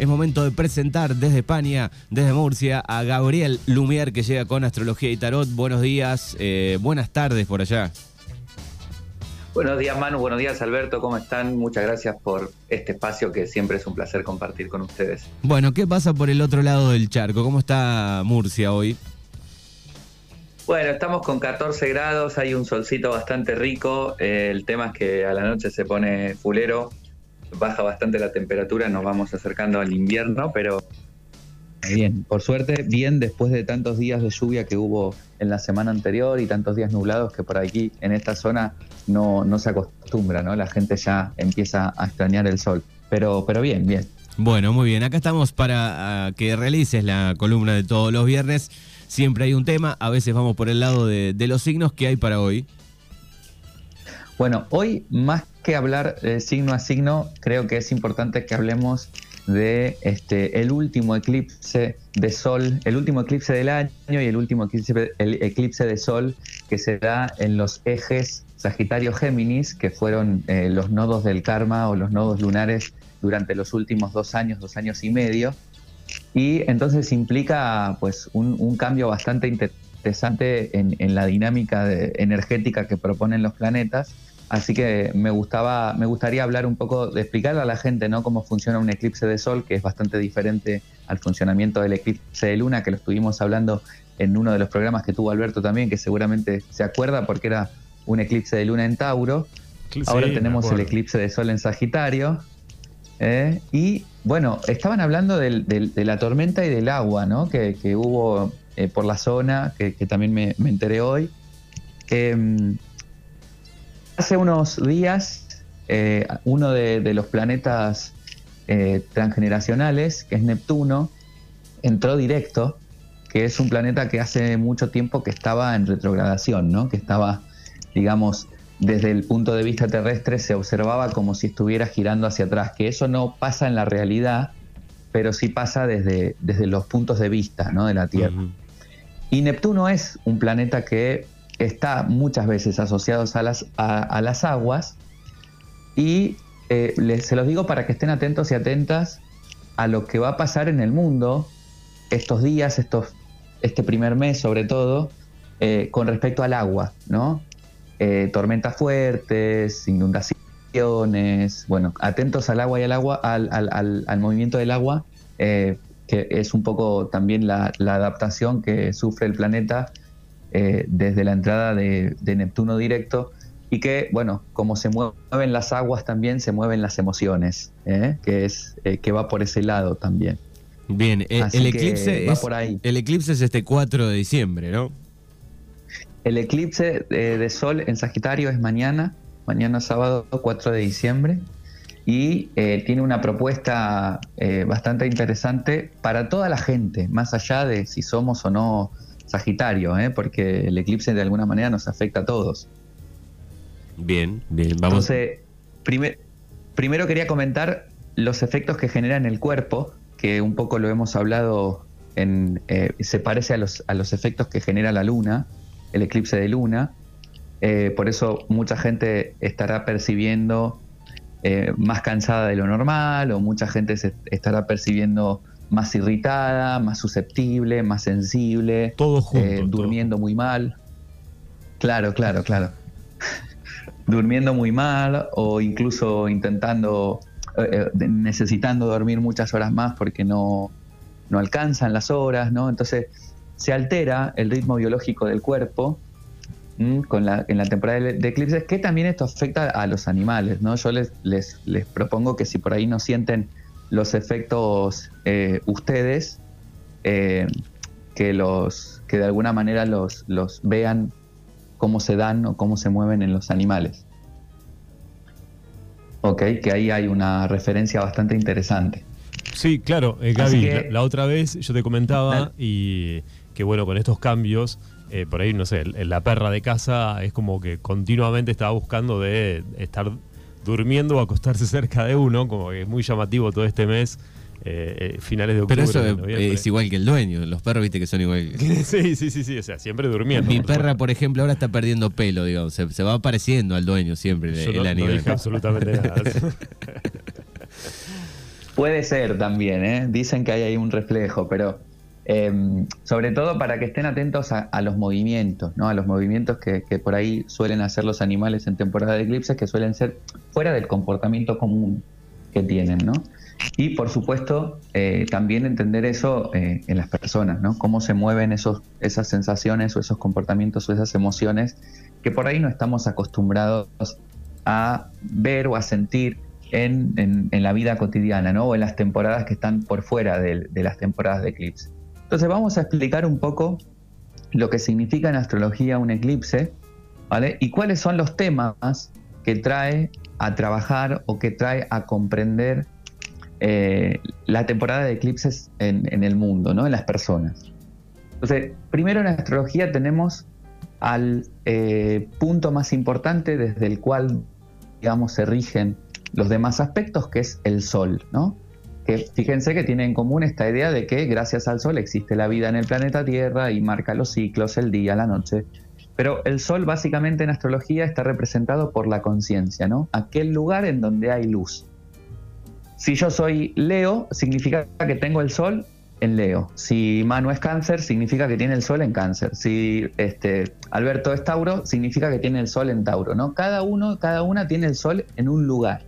es momento de presentar desde España, desde Murcia, a Gabriel Lumier que llega con Astrología y Tarot. Buenos días, eh, buenas tardes por allá. Buenos días Manu, buenos días Alberto, ¿cómo están? Muchas gracias por este espacio que siempre es un placer compartir con ustedes. Bueno, ¿qué pasa por el otro lado del charco? ¿Cómo está Murcia hoy? Bueno, estamos con 14 grados, hay un solcito bastante rico, eh, el tema es que a la noche se pone fulero, baja bastante la temperatura, nos vamos acercando al invierno, pero bien, por suerte, bien después de tantos días de lluvia que hubo en la semana anterior y tantos días nublados que por aquí en esta zona no, no se acostumbra, ¿no? La gente ya empieza a extrañar el sol, pero, pero bien, bien. Bueno, muy bien, acá estamos para ah, que realices la columna de todos los viernes siempre hay un tema, a veces vamos por el lado de, los signos que hay para hoy. Bueno, hoy más que hablar signo a signo, creo que es importante que hablemos de este el último eclipse de sol, el último eclipse del año y el último eclipse, el eclipse de sol que se da en los ejes Sagitario Géminis, que fueron eh, los nodos del karma o los nodos lunares durante los últimos dos años, dos años y medio. Y entonces implica pues un, cambio bastante interesante en, la dinámica energética que proponen los planetas. Así que me gustaba, me gustaría hablar un poco de explicarle a la gente ¿no? cómo funciona un eclipse de sol, que es bastante diferente al funcionamiento del eclipse de luna, que lo estuvimos hablando en uno de los programas que tuvo Alberto también, que seguramente se acuerda porque era un eclipse de luna en Tauro. Ahora tenemos el eclipse de sol en Sagitario. ¿eh? Y bueno, estaban hablando de la tormenta y del agua, ¿no? Que, hubo eh, por la zona, que, también me, enteré hoy. Em, hace unos días, eh, uno de, los planetas transgeneracionales, que es Neptuno, entró directo, que es un planeta que hace mucho tiempo que estaba en retrogradación, ¿no? Que estaba, digamos, desde el punto de vista terrestre se observaba como si estuviera girando hacia atrás, que eso no pasa en la realidad, pero sí pasa desde, desde los puntos de vista ¿no? de la Tierra. Y Neptuno es un planeta que está muchas veces asociado a las, aguas y eh, se los digo para que estén atentos y atentas a lo que va a pasar en el mundo estos días, estos, este primer mes sobre todo, eh, con respecto al agua, ¿no? Eh, tormentas fuertes, inundaciones, bueno, atentos al agua y al agua, al, movimiento del agua, que es un poco también la, adaptación que sufre el planeta eh, desde la entrada de, Neptuno directo y que, bueno, como se mueven las aguas también se mueven las emociones, que es que va por ese lado también. Bien, el eclipse es, por ahí. el eclipse es este 4 de diciembre, ¿no? El eclipse eh, de, Sol en Sagitario es mañana, mañana sábado 4 de diciembre, y eh, tiene una propuesta eh, bastante interesante para toda la gente, más allá de si somos o no Sagitario, porque el eclipse de alguna manera nos afecta a todos. Bien, bien, vamos. Entonces, primero quería comentar los efectos que genera en el cuerpo, que un poco lo hemos hablado en, se parece a los, a los efectos que genera la luna el eclipse de luna. Eh, por eso mucha gente estará percibiendo eh, más cansada de lo normal o mucha gente se estará percibiendo más irritada, más susceptible, más sensible, todo junto, eh, durmiendo muy mal. Claro, claro, claro. durmiendo muy mal o incluso intentando, necesitando dormir muchas horas más porque no, no alcanzan las horas, ¿no? Entonces, se altera el ritmo biológico del cuerpo con la, en la temporada de, eclipses, que también esto afecta a los animales. ¿no? Yo les, les, les propongo que si por ahí no sienten los efectos eh, ustedes, eh, que, los, que de alguna manera los, los vean cómo se dan o cómo se mueven en los animales. Ok, que ahí hay una referencia bastante interesante. Sí, claro, eh, Gaby, la, otra vez yo te comentaba y que bueno, con estos cambios, eh, por ahí, no sé, la perra de casa es como que continuamente estaba buscando de estar durmiendo o acostarse cerca de uno, como que es muy llamativo todo este mes. Eh, eh, finales de octubre. Pero eso es igual que el dueño, los perros viste que son igual. sí, sí, sí, sí, o sea, siempre durmiendo. Mi perra, por ejemplo, ahora está perdiendo pelo, digamos, se, va pareciendo al dueño siempre el, absolutamente nada. Puede ser también, ¿eh? dicen que hay ahí un reflejo, pero em, sobre todo para que estén atentos a, los movimientos, ¿no? a los movimientos que, por ahí suelen hacer los animales en temporada de eclipses, que suelen ser fuera del comportamiento común que tienen. ¿no? Y por supuesto, eh, también entender eso eh, en las personas, ¿no? cómo se mueven esos, esas sensaciones o esos comportamientos o esas emociones que por ahí no estamos acostumbrados a ver o a sentir en, la vida cotidiana, ¿no? O en las temporadas que están por fuera de, las temporadas de eclipse. Entonces vamos a explicar un poco lo que significa en astrología un eclipse, ¿vale? Y cuáles son los temas que trae a trabajar o que trae a comprender eh, la temporada de eclipses en, el mundo, ¿no? En las personas. Entonces, primero en astrología tenemos al eh, punto más importante desde el cual, digamos, se rigen los demás aspectos, que es el Sol, ¿no? Fíjense que tiene en común esta idea de que gracias al Sol existe la vida en el planeta Tierra y marca los ciclos, el día, la noche. Pero el Sol básicamente en astrología está representado por la conciencia, ¿no? Aquel lugar en donde hay luz. Si yo soy Leo, significa que tengo el Sol en Leo. Si Manu es cáncer, significa que tiene el sol en cáncer. Si este, Alberto es Tauro, significa que tiene el sol en Tauro. ¿no? Cada uno, cada una tiene el sol en un lugar.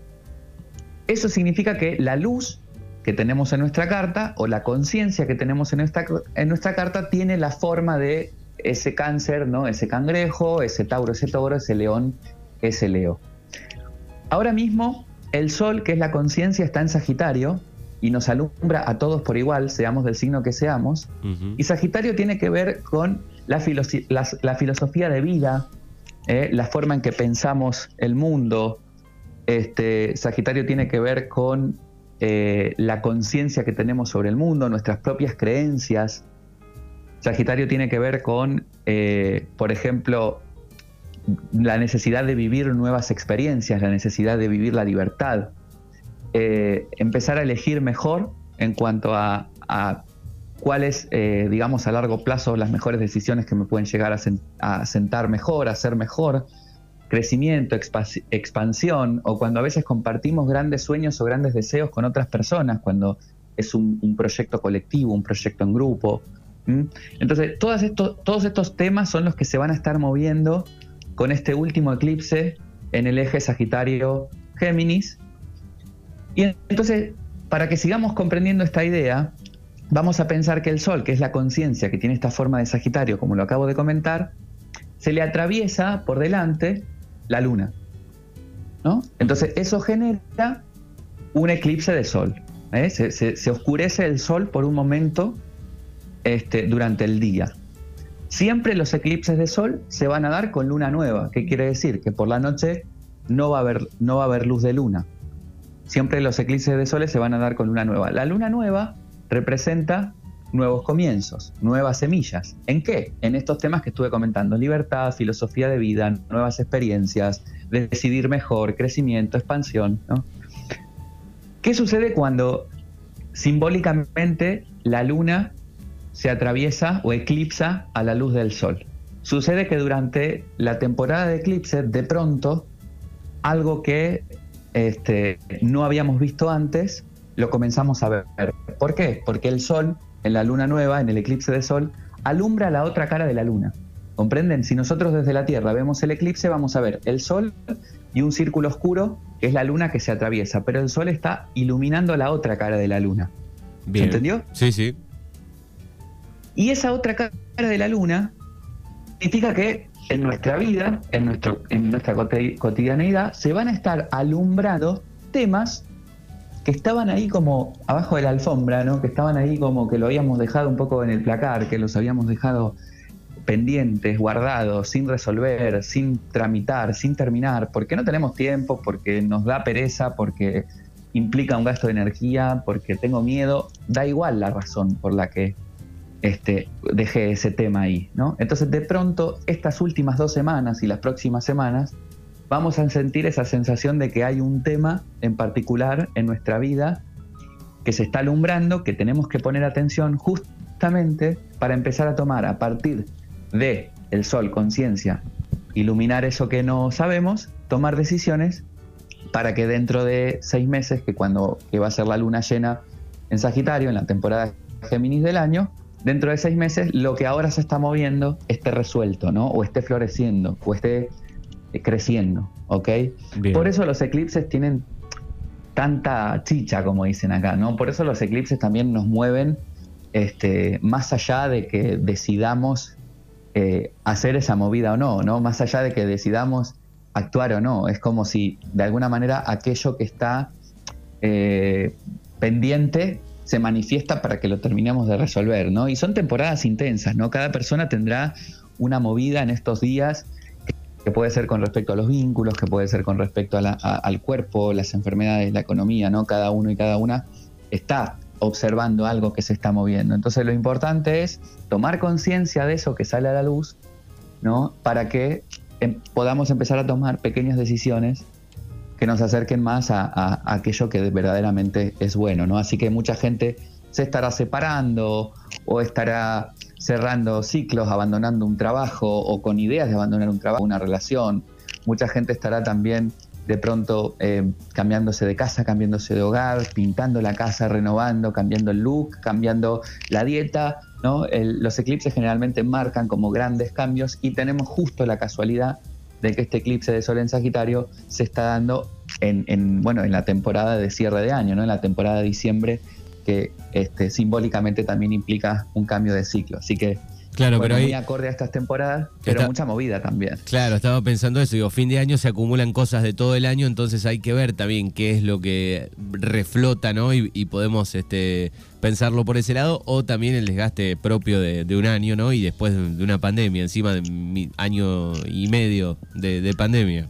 Eso significa que la luz que tenemos en nuestra carta o la conciencia que tenemos en nuestra, en nuestra carta tiene la forma de ese cáncer, ¿no? ese cangrejo, ese tauro, ese toro, ese león, ese leo. Ahora mismo el sol, que es la conciencia, está en Sagitario y nos alumbra a todos por igual, seamos del signo que seamos. Y Sagitario tiene que ver con la, filosofía de vida, ¿eh? la forma en que pensamos el mundo, este, Sagitario tiene que ver con eh, la conciencia que tenemos sobre el mundo, nuestras propias creencias. Sagitario tiene que ver con, eh, por ejemplo, la necesidad de vivir nuevas experiencias, la necesidad de vivir la libertad. Eh, empezar a elegir mejor en cuanto a, cuáles, digamos, a largo plazo las mejores decisiones que me pueden llegar a, a sentar mejor, a ser mejor crecimiento, expansión, o cuando a veces compartimos grandes sueños o grandes deseos con otras personas, cuando es un, proyecto colectivo, un proyecto en grupo. Entonces, todos estos, todos estos temas son los que se van a estar moviendo con este último eclipse en el eje Sagitario-Géminis. Y entonces, para que sigamos comprendiendo esta idea, vamos a pensar que el Sol, que es la conciencia que tiene esta forma de Sagitario, como lo acabo de comentar, se le atraviesa por delante la luna. ¿no? Entonces eso genera un eclipse de sol. ¿eh? Se, oscurece el sol por un momento este, durante el día. Siempre los eclipses de sol se van a dar con luna nueva. ¿Qué quiere decir? Que por la noche no va a haber, no va a haber luz de luna. Siempre los eclipses de sol se van a dar con luna nueva. La luna nueva representa nuevos comienzos, nuevas semillas. ¿En qué? En estos temas que estuve comentando, libertad, filosofía de vida, nuevas experiencias, decidir mejor, crecimiento, expansión. ¿Qué sucede cuando simbólicamente la luna se atraviesa o eclipsa a la luz del sol? Sucede que durante la temporada de eclipse, de pronto, algo que este, no habíamos visto antes, lo comenzamos a ver. ¿Por qué? Porque el sol en la luna nueva, en el eclipse de sol, alumbra la otra cara de la luna. ¿Comprenden? Si nosotros desde la Tierra vemos el eclipse, vamos a ver el sol y un círculo oscuro, que es la luna que se atraviesa, pero el sol está iluminando la otra cara de la luna. ¿Se entendió? Sí, sí. Y esa otra cara de la luna significa que en nuestra vida, en, nuestro, en nuestra cotidianeidad, se van a estar alumbrando temas que estaban ahí como abajo de la alfombra, ¿no? Que estaban ahí como que lo habíamos dejado un poco en el placar, que los habíamos dejado pendientes, guardados, sin resolver, sin tramitar, sin terminar, porque no tenemos tiempo, porque nos da pereza, porque implica un gasto de energía, porque tengo miedo, da igual la razón por la que este, dejé ese tema ahí, ¿no? Entonces de pronto estas últimas dos semanas y las próximas semanas vamos a sentir esa sensación de que hay un tema en particular en nuestra vida que se está alumbrando, que tenemos que poner atención justamente para empezar a tomar a partir de el sol, conciencia, iluminar eso que no sabemos, tomar decisiones para que dentro de seis meses, que cuando que va a ser la luna llena en Sagitario, en la temporada Géminis del año, dentro de seis meses lo que ahora se está moviendo esté resuelto, ¿no? O esté floreciendo, o esté creciendo, ¿ok? Por eso los eclipses tienen tanta chicha, como dicen acá, ¿no? Por eso los eclipses también nos mueven este, más allá de que decidamos eh, hacer esa movida o no, ¿no? Más allá de que decidamos actuar o no. Es como si de alguna manera aquello que está eh, pendiente se manifiesta para que lo terminemos de resolver, ¿no? Y son temporadas intensas, ¿no? Cada persona tendrá una movida en estos días que puede ser con respecto a los vínculos, que puede ser con respecto al cuerpo, las enfermedades, la economía, ¿no? Cada uno y cada una está observando algo que se está moviendo. Entonces lo importante es tomar conciencia de eso que sale a la luz, ¿no? Para que em, podamos empezar a tomar pequeñas decisiones que nos acerquen más a, aquello que verdaderamente es bueno, ¿no? Así que mucha gente se estará separando o estará cerrando ciclos, abandonando un trabajo o con ideas de abandonar un trabajo, una relación. Mucha gente estará también de pronto eh, cambiándose de casa, cambiándose de hogar, pintando la casa, renovando, cambiando el look, cambiando la dieta. ¿no? los eclipses generalmente marcan como grandes cambios y tenemos justo la casualidad de que este eclipse de Sol en Sagitario se está dando en, bueno, en la temporada de cierre de año, ¿no? en la temporada de diciembre, que este, simbólicamente también implica un cambio de ciclo. Así que Claro, pero ahí. Muy acorde a estas temporadas, pero mucha movida también. Claro, estaba pensando eso. Digo, fin de año se acumulan cosas de todo el año, entonces hay que ver también qué es lo que reflota, ¿no? Y, podemos este, pensarlo por ese lado, o también el desgaste propio de, un año, ¿no? Y después de una pandemia, encima de mi año y medio de pandemia.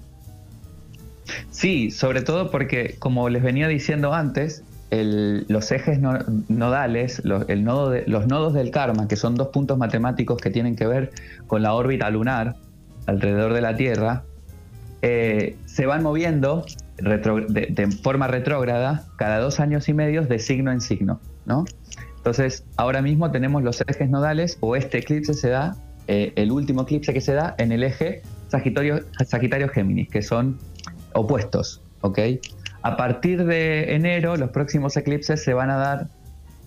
Sí, sobre todo porque, como les venía diciendo antes, los ejes nodales, los, nodos del karma, que son dos puntos matemáticos que tienen que ver con la órbita lunar alrededor de la Tierra, eh, se van moviendo de, forma retrógrada cada dos años y medio de signo en signo. ¿no? Entonces, ahora mismo tenemos los ejes nodales, o este eclipse se da, eh, el último eclipse que se da en el eje Sagitario-Géminis, que son opuestos. ¿ok? A partir de enero, los próximos eclipses se van a dar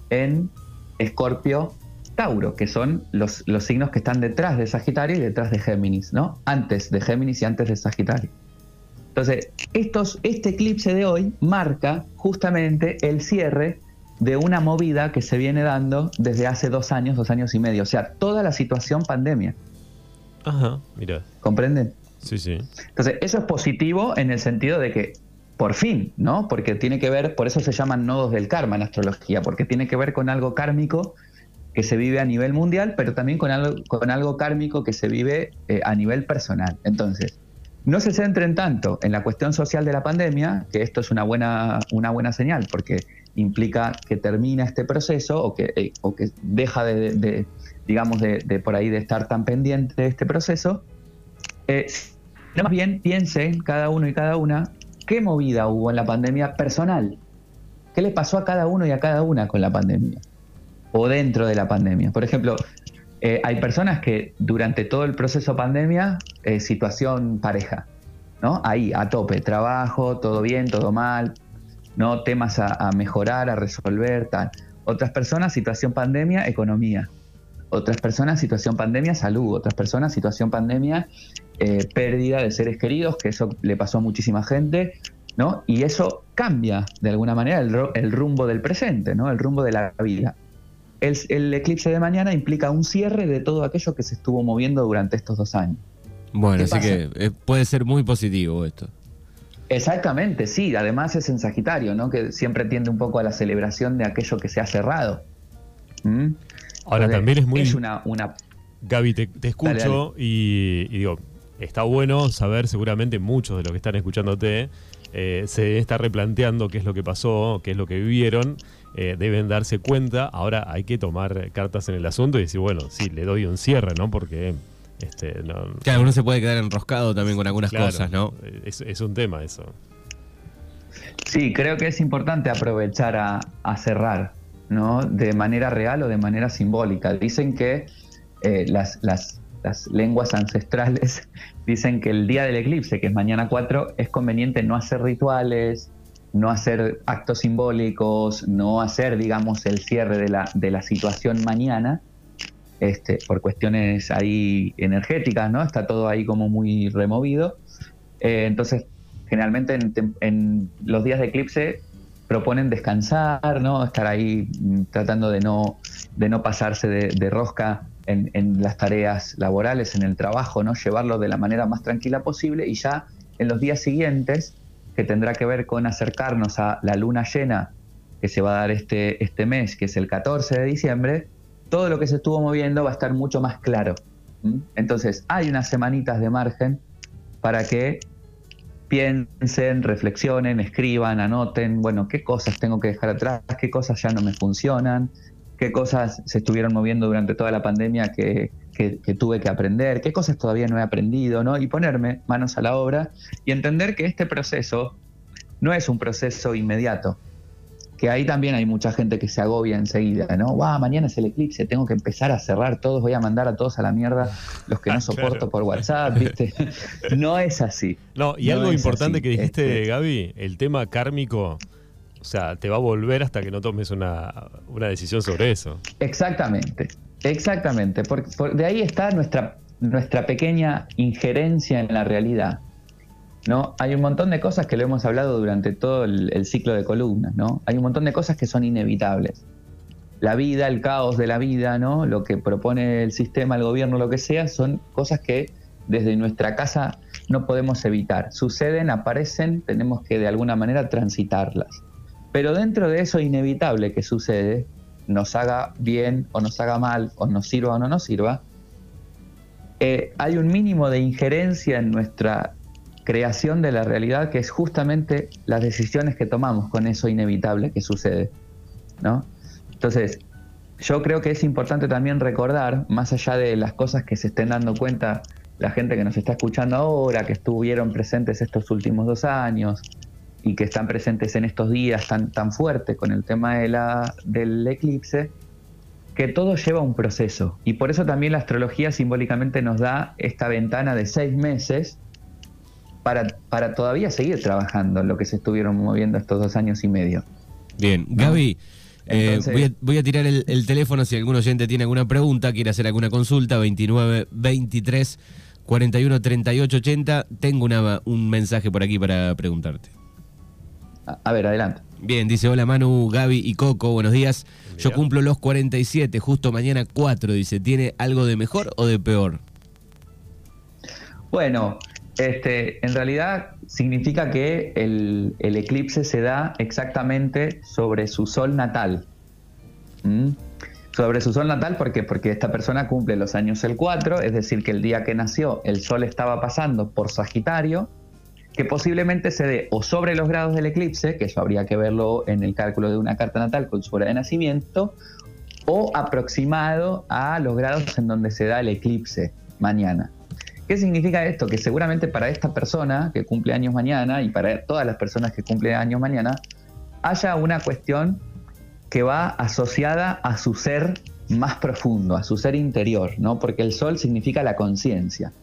en Escorpio, Tauro, que son los, los, signos que están detrás de Sagitario y detrás de Géminis, ¿no? Antes de Géminis y antes de Sagitario. Entonces, estos, este eclipse de hoy marca justamente el cierre de una movida que se viene dando desde hace dos años, dos años y medio. O sea, toda la situación pandemia. Ajá, mira. ¿Comprenden? Sí, sí. Entonces, eso es positivo en el sentido de que por fin, ¿no? Porque tiene que ver, por eso se llaman nodos del karma en astrología, porque tiene que ver con algo kármico que se vive a nivel mundial, pero también con algo, con algo kármico que se vive eh, a nivel personal. Entonces, no se centren tanto en la cuestión social de la pandemia, que esto es una buena, una buena señal, porque implica que termina este proceso o que, eh, o que deja de, digamos, de, por ahí de estar tan pendiente de este proceso. Eh, más bien piensen cada uno y cada una ¿Qué movida hubo en la pandemia personal? ¿Qué le pasó a cada uno y a cada una con la pandemia? O dentro de la pandemia. Por ejemplo, eh, hay personas que durante todo el proceso pandemia, eh, situación pareja, ¿no? Ahí, a tope, trabajo, todo bien, todo mal, ¿no? Temas a, mejorar, a resolver, tal. Otras personas, situación pandemia, economía. Otras personas, situación pandemia, salud. Otras personas, situación pandemia, eh, pérdida de seres queridos, que eso le pasó a muchísima gente, ¿no? Y eso cambia de alguna manera el, rumbo del presente, ¿no? El rumbo de la vida. El, eclipse de mañana implica un cierre de todo aquello que se estuvo moviendo durante estos dos años. Bueno, así que eh, puede ser muy positivo esto. Exactamente, sí. Además es en Sagitario, ¿no? Que siempre tiende un poco a la celebración de aquello que se ha cerrado. ¿Mm? Ahora también es muy. Es una, una Gaby, te, escucho Y, digo, está bueno saber, seguramente muchos de los que están escuchándote eh, se está replanteando qué es lo que pasó, qué es lo que vivieron, eh, deben darse cuenta, ahora hay que tomar cartas en el asunto y decir, bueno, sí, le doy un cierre, ¿no? Porque... Este, no, claro, uno se puede quedar enroscado también con algunas cosas, ¿no? Es, un tema eso. Sí, creo que es importante aprovechar a, a cerrar, ¿no? De manera real o de manera simbólica. Dicen que eh, las, las, las lenguas ancestrales dicen que el día del eclipse, que es mañana 4, es conveniente no hacer rituales, no hacer actos simbólicos, no hacer, digamos, el cierre de la, de la situación mañana, este, por cuestiones ahí energéticas, ¿no? Está todo ahí como muy removido. Eh, entonces, generalmente en, los días de eclipse proponen descansar, ¿no? Estar ahí mm, tratando de no, de no pasarse de, rosca en, las tareas laborales, en el trabajo, ¿no? Llevarlo de la manera más tranquila posible y ya en los días siguientes, que tendrá que ver con acercarnos a la luna llena que se va a dar este, este mes, que es el 14 de diciembre, todo lo que se estuvo moviendo va a estar mucho más claro. Entonces, hay unas semanitas de margen para que piensen, reflexionen, escriban, anoten, bueno, qué cosas tengo que dejar atrás, qué cosas ya no me funcionan, qué cosas se estuvieron moviendo durante toda la pandemia que, tuve que aprender, qué cosas todavía no he aprendido, ¿no? Y ponerme manos a la obra y entender que este proceso no es un proceso inmediato, que ahí también hay mucha gente que se agobia enseguida, ¿no? ¡Wow! Mañana es el eclipse, tengo que empezar a cerrar todos, voy a mandar a todos a la mierda los que no soporto por WhatsApp, ¿viste? no es así. No, y algo importante que dijiste, este Gaby, el tema kármico, o sea, te va a volver hasta que no tomes una, decisión sobre eso. Exactamente, exactamente. Porque, de ahí está nuestra, nuestra pequeña injerencia en la realidad. ¿no? Hay un montón de cosas que lo hemos hablado durante todo el, ciclo de columnas, ¿no? Hay un montón de cosas que son inevitables. La vida, el caos de la vida, ¿no? Lo que propone el sistema, el gobierno, lo que sea, son cosas que desde nuestra casa no podemos evitar. Suceden, aparecen, tenemos que de alguna manera transitarlas. Pero dentro de eso inevitable que sucede, nos haga bien o nos haga mal, o nos sirva o no nos sirva, eh, hay un mínimo de injerencia en nuestra creación de la realidad que es justamente las decisiones que tomamos con eso inevitable que sucede. ¿no? Entonces, yo creo que es importante también recordar, más allá de las cosas que se estén dando cuenta la gente que nos está escuchando ahora, que estuvieron presentes estos últimos dos años y que están presentes en estos días tan, tan fuertes con el tema de la, del eclipse, que todo lleva un proceso. Y por eso también la astrología simbólicamente nos da esta ventana de seis meses para, todavía seguir trabajando en lo que se estuvieron moviendo estos dos años y medio. Bien, Gaby. Eh, voy, a, tirar el, teléfono si algún oyente tiene alguna pregunta, quiere hacer alguna consulta, 29 23 41 38 80. Tengo una, un mensaje por aquí para preguntarte. A, ver, adelante. Bien, dice, hola Manu, Gaby y Coco, buenos días. Yo cumplo los 47, justo mañana 4, dice, ¿tiene algo de mejor o de peor? Bueno, este, en realidad significa que el, eclipse se da exactamente sobre su sol natal. ¿Mm? Sobre su sol natal, ¿por Porque esta persona cumple los años el 4, es decir, que el día que nació el sol estaba pasando por Sagitario, que posiblemente se dé o sobre los grados del eclipse, que eso habría que verlo en el cálculo de una carta natal con su hora de nacimiento, o aproximado a los grados en donde se da el eclipse mañana. ¿Qué significa esto? Que seguramente para esta persona que cumple años mañana y para todas las personas que cumplen años mañana, haya una cuestión que va asociada a su ser más profundo, a su ser interior, ¿no? Porque el sol significa la conciencia.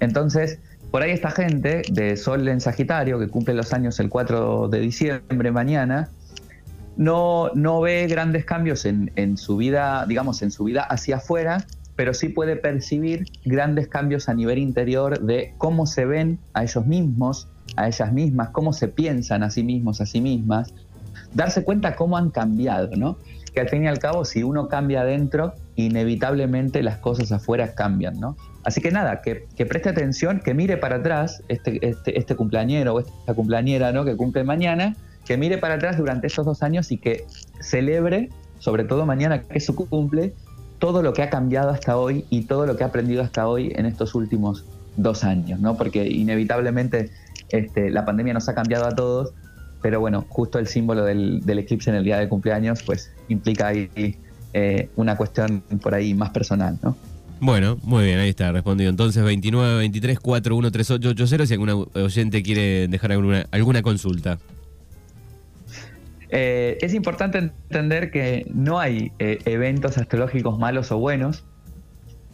Entonces, por ahí esta gente de Sol en Sagitario, que cumple los años el 4 de diciembre mañana, no, no ve grandes cambios en, en su vida, digamos, en su vida hacia afuera, pero sí puede percibir grandes cambios a nivel interior de cómo se ven a ellos mismos, a ellas mismas, cómo se piensan a sí mismos, a sí mismas, darse cuenta cómo han cambiado, ¿no? Que al fin y al cabo, si uno cambia adentro, inevitablemente las cosas afuera cambian, ¿no? Así que nada, que, preste atención, que mire para atrás este, este, este cumpleañero o esta cumpleañera, ¿no? Que cumple mañana, que mire para atrás durante estos dos años y que celebre, sobre todo mañana que es su cumple, todo lo que ha cambiado hasta hoy y todo lo que ha aprendido hasta hoy en estos últimos dos años, ¿no? Porque inevitablemente este, la pandemia nos ha cambiado a todos, pero bueno, justo el símbolo del, eclipse en el día de cumpleaños, pues implica ahí eh, una cuestión por ahí más personal, ¿no? Bueno, muy bien, ahí está respondido. Entonces, 29 23 413880 si alguna oyente quiere dejar alguna, alguna consulta. Eh, es importante entender que no hay eh, eventos astrológicos malos o buenos,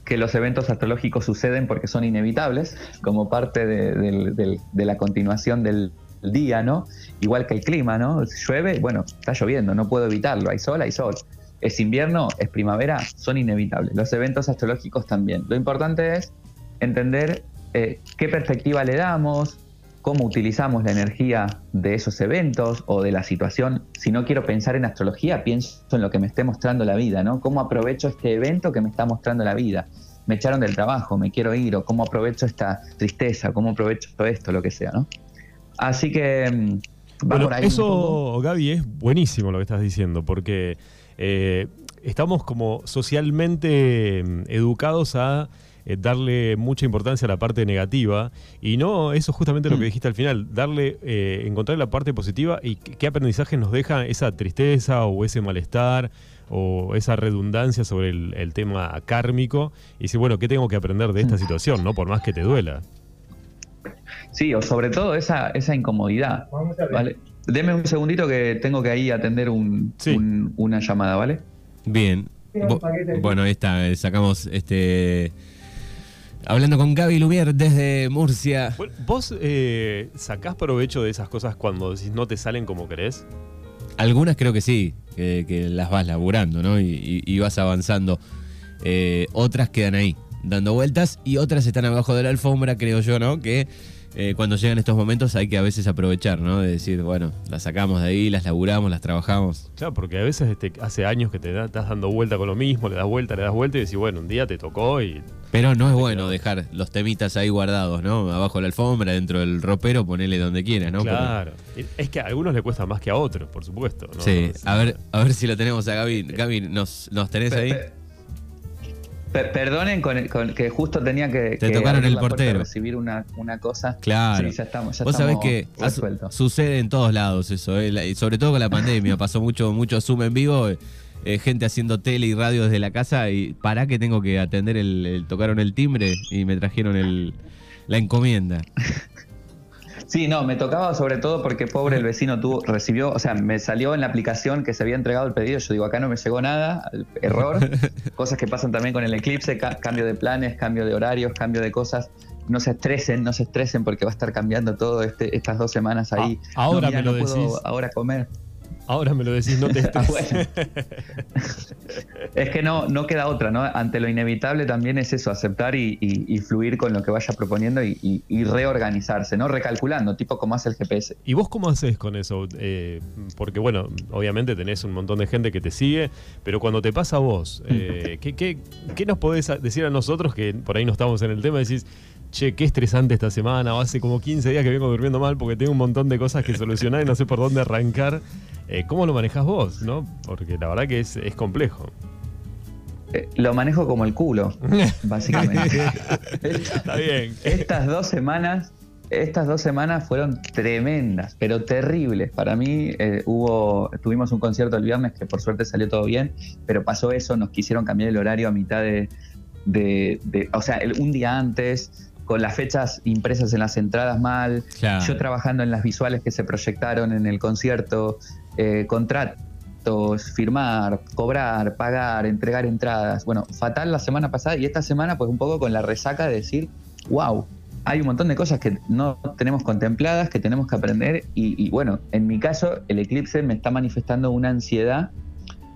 que los eventos astrológicos suceden porque son inevitables, como parte de, la continuación del día, ¿no? Igual que el clima, ¿no? Llueve, bueno, está lloviendo, no puedo evitarlo, hay sol, hay sol. Es invierno, es primavera, son inevitables. Los eventos astrológicos también. Lo importante es entender eh, qué perspectiva le damos, cómo utilizamos la energía de esos eventos o de la situación. Si no quiero pensar en astrología, pienso en lo que me esté mostrando la vida, ¿no? ¿Cómo aprovecho este evento que me está mostrando la vida? Me echaron del trabajo, me quiero ir, o cómo aprovecho esta tristeza, cómo aprovecho esto, lo que sea, ¿no? Así que... Mm, bueno, eso, Gaby, es buenísimo lo que estás diciendo, porque eh, estamos como socialmente mm, educados a eh, darle mucha importancia a la parte negativa y no, eso es justamente lo que mm. dijiste al final, darle, eh, encontrar la parte positiva y qué aprendizaje nos deja esa tristeza o ese malestar o esa redundancia sobre el, tema kármico y decir, bueno, ¿qué tengo que aprender de esta mm. situación, no por más que te duela? Sí, o sobre todo esa, esa incomodidad. ¿vale? Deme un segundito que tengo que ahí atender un, una llamada, ¿vale? Bien. bueno, ahí está, eh, sacamos este Hablando con Gaby Lumier desde Murcia. ¿Vos eh, sacás provecho de esas cosas cuando no te salen como querés? Algunas creo que sí, que, las vas laburando, ¿no? Y, vas avanzando. Eh, otras quedan ahí, dando vueltas, y otras están abajo de la alfombra, creo yo, ¿no? Que eh, cuando llegan estos momentos hay que a veces aprovechar, ¿no? De decir, bueno, las sacamos de ahí, las laburamos, las trabajamos. Claro, porque a veces este, hace años que te estás dando vuelta con lo mismo, le das vuelta, le das vuelta y decís, bueno, un día te tocó y... Pero no es bueno dejar los temitas ahí guardados, ¿no? Abajo de la alfombra, dentro del ropero, ponele donde quieras, ¿no? Claro. Es que a algunos le cuesta más que a otros, por supuesto. Sí, a ver, a ver si lo tenemos a Gaby. Gaby, ¿nos, nos tenés ahí? Perdonen con, que justo tenía que, Te tocaron el portero. recibir una, cosa. Claro. Sí, ya estamos, ya Vos sabés que sucede en todos lados eso, eh, y sobre todo con la pandemia. Pasó mucho, mucho Zoom en vivo. Eh, gente haciendo tele y radio desde la casa y para que tengo que atender el, tocaron el timbre y me trajeron el, la encomienda. Sí, no, me tocaba sobre todo porque pobre el vecino tuvo, recibió, o sea, me salió en la aplicación que se había entregado el pedido. Yo digo, acá no me llegó nada, error. cosas que pasan también con el eclipse, cambio de planes, cambio de horarios, cambio de cosas. No se estresen, no se estresen porque va a estar cambiando todo este, estas dos semanas ahí. Ah, ahora me lo decís. ahora comer. Ahora me lo decís, no te ah, Es que no, no queda otra, ¿no? Ante lo inevitable también es eso, aceptar y, fluir con lo que vaya proponiendo y, reorganizarse, ¿no? Recalculando, tipo como hace el GPS. ¿Y vos cómo haces con eso? Eh, porque, bueno, obviamente tenés un montón de gente que te sigue, pero cuando te pasa a vos, eh, ¿qué, qué, qué nos podés decir a nosotros que por ahí no estamos en el tema? Decís, che, qué estresante esta semana, o hace como 15 días que vengo durmiendo mal porque tengo un montón de cosas que solucionar y no sé por dónde arrancar. Eh, ¿Cómo lo manejas vos? ¿no? Porque la verdad que es, complejo. Eh, lo manejo como el culo, básicamente. Está bien. Estas dos semanas, estas dos semanas fueron tremendas, pero terribles. Para mí eh, hubo, tuvimos un concierto el viernes que por suerte salió todo bien, pero pasó eso, nos quisieron cambiar el horario a mitad de, o sea, un día antes, con las fechas impresas en las entradas mal, yo trabajando en las visuales que se proyectaron en el concierto, eh, contratos, firmar, cobrar, pagar, entregar entradas. Bueno, fatal la semana pasada y esta semana pues un poco con la resaca de decir, wow, hay un montón de cosas que no tenemos contempladas, que tenemos que aprender y, y bueno, en mi caso el eclipse me está manifestando una ansiedad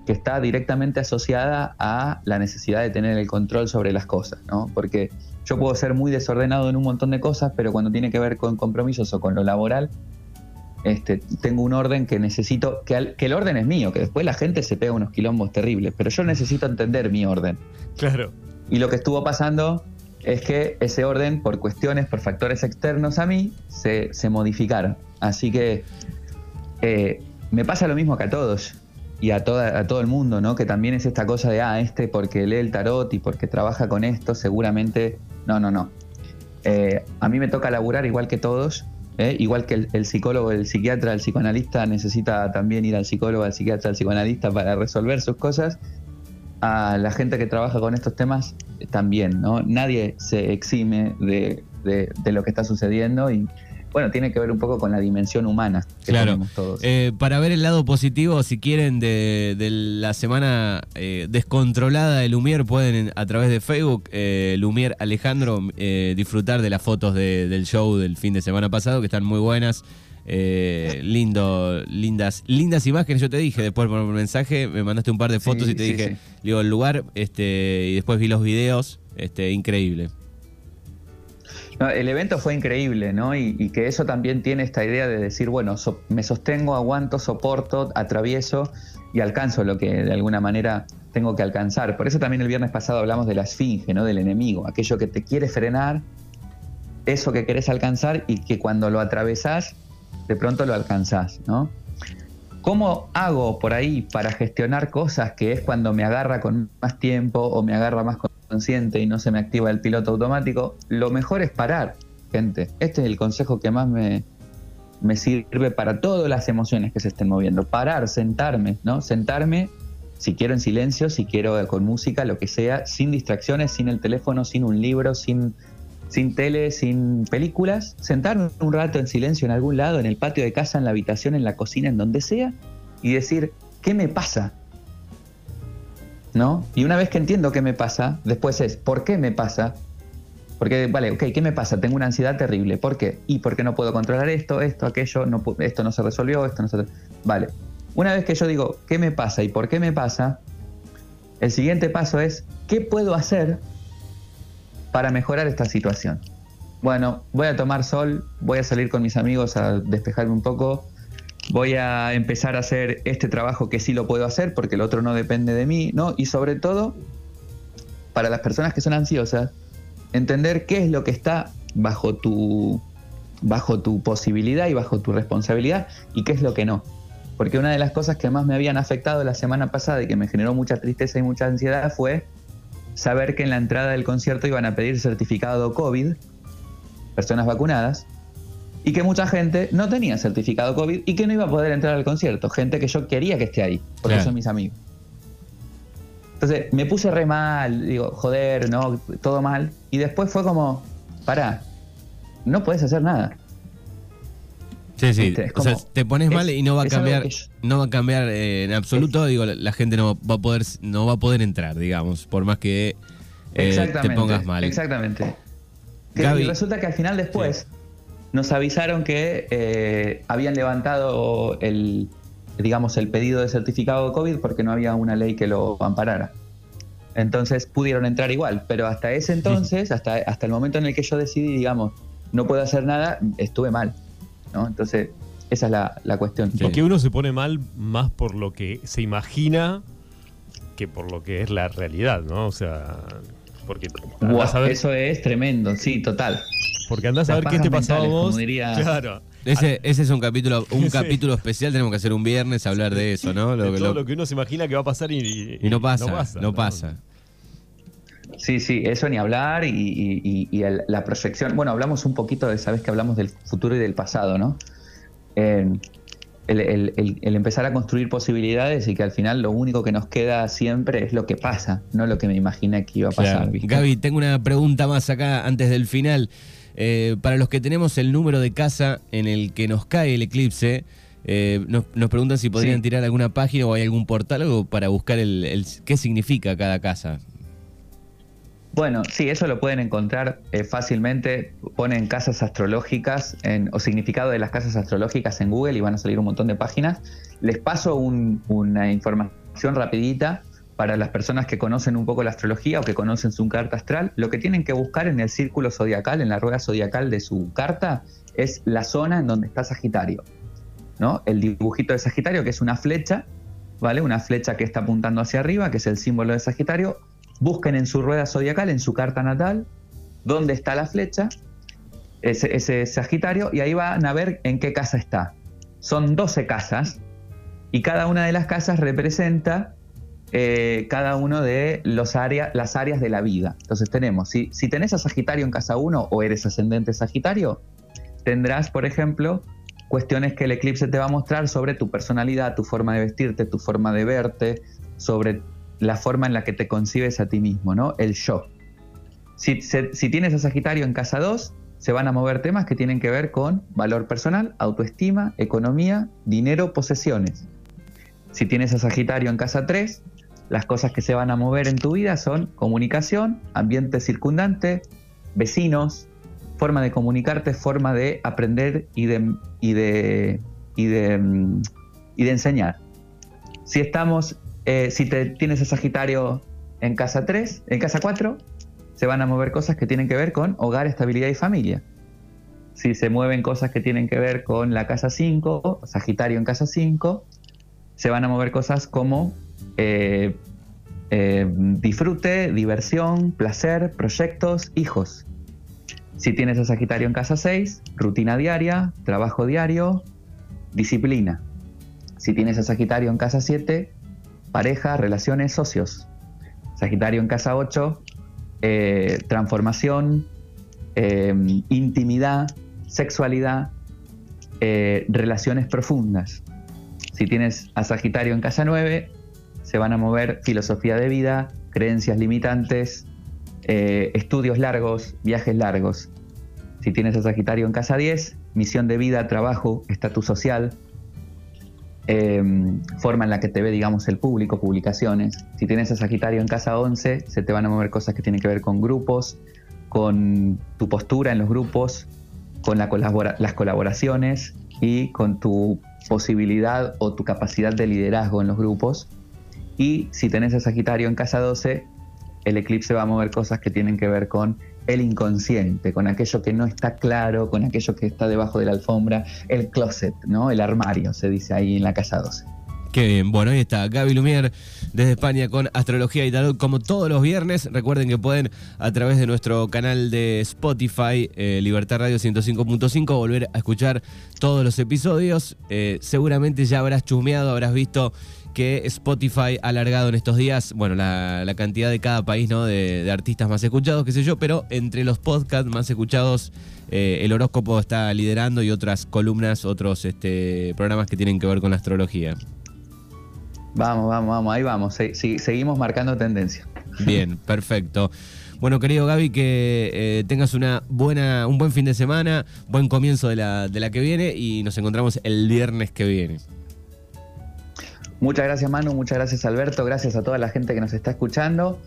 que está directamente asociada a la necesidad de tener el control sobre las cosas, ¿no? Porque yo puedo ser muy desordenado en un montón de cosas, pero cuando tiene que ver con compromisos o con lo laboral, este, tengo un orden que necesito, que, que el orden es mío, que después la gente se pega unos quilombos terribles, pero yo necesito entender mi orden. Claro. Y lo que estuvo pasando es que ese orden, por cuestiones, por factores externos a mí, se, se modificaron. Así que eh, me pasa lo mismo que a todos y a, toda, a todo el mundo, ¿no? Que también es esta cosa de, ah, este porque lee el tarot y porque trabaja con esto, seguramente no, no, no. Eh, a mí me toca laburar igual que todos, ¿eh? igual que el, psicólogo, el psiquiatra, el psicoanalista necesita también ir al psicólogo, al psiquiatra, al psicoanalista para resolver sus cosas. A la gente que trabaja con estos temas también, ¿no? Nadie se exime de, lo que está sucediendo y bueno, tiene que ver un poco con la dimensión humana que tenemos todos. Eh, para ver el lado positivo, si quieren, de, la semana eh, descontrolada de Lumier, pueden a través de Facebook, eh, Lumier Alejandro, disfrutar de las fotos del show del fin de semana pasado, que están muy buenas. lindo, lindas, lindas imágenes. Yo te dije después por mensaje, me mandaste un par de fotos y te dije, digo, el lugar, este, y después vi los videos, este, increíble el evento fue increíble, ¿no? Y, que eso también tiene esta idea de decir, bueno, me sostengo, aguanto, soporto, atravieso y alcanzo lo que de alguna manera tengo que alcanzar. Por eso también el viernes pasado hablamos de la esfinge, ¿no? Del enemigo, aquello que te quiere frenar, eso que querés alcanzar y que cuando lo atravesás, de pronto lo alcanzás, ¿no? ¿Cómo hago por ahí para gestionar cosas que es cuando me agarra con más tiempo o me agarra más consciente y no se me activa el piloto automático? Lo mejor es parar, gente. Este es el consejo que más me, me sirve para todas las emociones que se estén moviendo. Parar, sentarme, ¿no? Sentarme, si quiero en silencio, si quiero con música, lo que sea, sin distracciones, sin el teléfono, sin un libro, sin sin tele, sin películas, sentarme un rato en silencio en algún lado, en el patio de casa, en la habitación, en la cocina, en donde sea, y decir, ¿qué me pasa? ¿No? Y una vez que entiendo qué me pasa, después es, ¿por qué me pasa? Porque, vale, ok, ¿qué me pasa? Tengo una ansiedad terrible. ¿Por qué? ¿Y por qué no puedo controlar esto, esto, aquello? No, esto no se resolvió, esto no se... Vale. Una vez que yo digo, ¿qué me pasa y por qué me pasa? El siguiente paso es, ¿qué puedo hacer para mejorar esta situación. Bueno, voy a tomar sol, voy a salir con mis amigos a despejarme un poco, voy a empezar a hacer este trabajo que sí lo puedo hacer porque el otro no depende de mí, ¿no? Y sobre todo, para las personas que son ansiosas, entender qué es lo que está bajo tu, bajo tu posibilidad y bajo tu responsabilidad y qué es lo que no. Porque una de las cosas que más me habían afectado la semana pasada y que me generó mucha tristeza y mucha ansiedad fue saber que en la entrada del concierto iban a pedir certificado COVID, personas vacunadas, y que mucha gente no tenía certificado COVID y que no iba a poder entrar al concierto, gente que yo quería que esté ahí, porque son mis amigos. Entonces me puse re mal, digo, joder, no, todo mal, y después fue como, pará, no puedes hacer nada. Sí, sí. o sea, te pones mal y no va a cambiar, no va a cambiar eh, en absoluto. digo, la, gente no va a poder, no va a poder entrar, digamos, por más que eh, te pongas mal. Exactamente. y resulta que al final después nos avisaron que eh, habían levantado el, digamos, el pedido de certificado de COVID porque no había una ley que lo amparara. Entonces pudieron entrar igual, pero hasta ese entonces, hasta, hasta el momento en el que yo decidí, digamos, no puedo hacer nada, estuve mal. Entonces, esa es la, cuestión. Porque uno se pone mal más por lo que se imagina que por lo que es la realidad, ¿no? O sea, porque eso es tremendo, sí, total. Porque andás a ver qué te pasaba a vos. Claro. Ese, ese, es un capítulo, un capítulo especial, tenemos que hacer un viernes hablar de eso, ¿no? Lo, todo lo, que uno se imagina que va a pasar y, no pasa. No pasa. Sí, sí, eso ni hablar y, la proyección. Bueno, hablamos un poquito de, sabes que hablamos del futuro y del pasado, ¿no? El, empezar a construir posibilidades y que al final lo único que nos queda siempre es lo que pasa, no lo que me imaginé que iba a pasar. Gaby, tengo una pregunta más acá antes del final. Eh, para los que tenemos el número de casa en el que nos cae el eclipse, eh, nos, preguntan si podrían tirar alguna página o hay algún portal algo para buscar el, qué significa cada casa. Bueno, sí, eso lo pueden encontrar eh, fácilmente. Ponen casas astrológicas o significado de las casas astrológicas en Google y van a salir un montón de páginas. Les paso una información rapidita para las personas que conocen un poco la astrología o que conocen su carta astral. Lo que tienen que buscar en el círculo zodiacal, en la rueda zodiacal de su carta, es la zona en donde está Sagitario. ¿no? El dibujito de Sagitario, que es una flecha, ¿vale? Una flecha que está apuntando hacia arriba, que es el símbolo de Sagitario busquen en su rueda zodiacal, en su carta natal, dónde está la flecha, ese, Sagitario, y ahí van a ver en qué casa está. Son 12 casas y cada una de las casas representa eh, cada uno de los las áreas de la vida. Entonces tenemos, si, si tenés a Sagitario en casa 1 o eres ascendente Sagitario, tendrás, por ejemplo, cuestiones que el eclipse te va a mostrar sobre tu personalidad, tu forma de vestirte, tu forma de verte, sobre la forma en la que te concibes a ti mismo, ¿no? El yo. Si, tienes a Sagitario en casa 2, se van a mover temas que tienen que ver con valor personal, autoestima, economía, dinero, posesiones. Si tienes a Sagitario en casa 3, las cosas que se van a mover en tu vida son comunicación, ambiente circundante, vecinos, forma de comunicarte, forma de aprender y de, y de, y de, mm, y de enseñar. Si estamos, eh, si te tienes a Sagitario en casa 3, en casa 4, se van a mover cosas que tienen que ver con hogar, estabilidad y familia. Si se mueven cosas que tienen que ver con la casa 5, Sagitario en casa 5, se van a mover cosas como eh, eh, disfrute, diversión, placer, proyectos, hijos. Si tienes a Sagitario en casa 6, rutina diaria, trabajo diario, disciplina. Si tienes a Sagitario en casa 7, pareja, relaciones, socios. Sagitario en casa 8, eh, transformación, em, intimidad, sexualidad, eh, relaciones profundas. Si tienes a Sagitario en casa 9, se van a mover filosofía de vida, creencias limitantes, eh, estudios largos, viajes largos. Si tienes a Sagitario en casa 10, misión de vida, trabajo, estatus social, em, forma en la que te ve, digamos, el público, publicaciones. Si tienes a Sagitario en casa 11, se te van a mover cosas que tienen que ver con grupos, con tu postura en los grupos, con las colaboraciones y con tu posibilidad o tu capacidad de liderazgo en los grupos. Y si tenés a Sagitario en casa 12, el eclipse va a mover cosas que tienen que ver con el inconsciente, con aquello que no está claro, con aquello que está debajo de la alfombra, el closet, ¿no? El armario, se dice ahí en la casa 12. Qué bien, bueno, ahí está Gaby Lumier desde España con Astrología y Tarot como todos los viernes. Recuerden que pueden a través de nuestro canal de Spotify, eh, Libertad Radio 105.5, volver a escuchar todos los episodios. Eh, seguramente ya habrás chusmeado, habrás visto que Spotify ha alargado en estos días, bueno, la, cantidad de cada país, ¿no? De, artistas más escuchados, qué sé yo, pero entre los podcasts más escuchados, eh, el horóscopo está liderando y otras columnas, otros este, programas que tienen que ver con la astrología. Vamos, vamos, vamos, ahí vamos, seguimos marcando tendencia. Bien, perfecto. Bueno, querido Gaby, que eh, tengas una buena, un buen fin de semana, buen comienzo de la, de la que viene y nos encontramos el viernes que viene. Muchas gracias Manu, muchas gracias Alberto, gracias a toda la gente que nos está escuchando.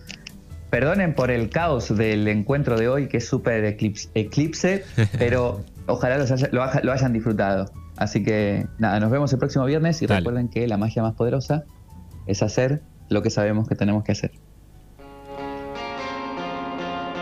Perdonen por el caos del encuentro de hoy, que es súper eclipse, pero ojalá lo, hayan disfrutado. Así que nada, nos vemos el próximo viernes y recuerden que la magia más poderosa es hacer lo que sabemos que tenemos que hacer.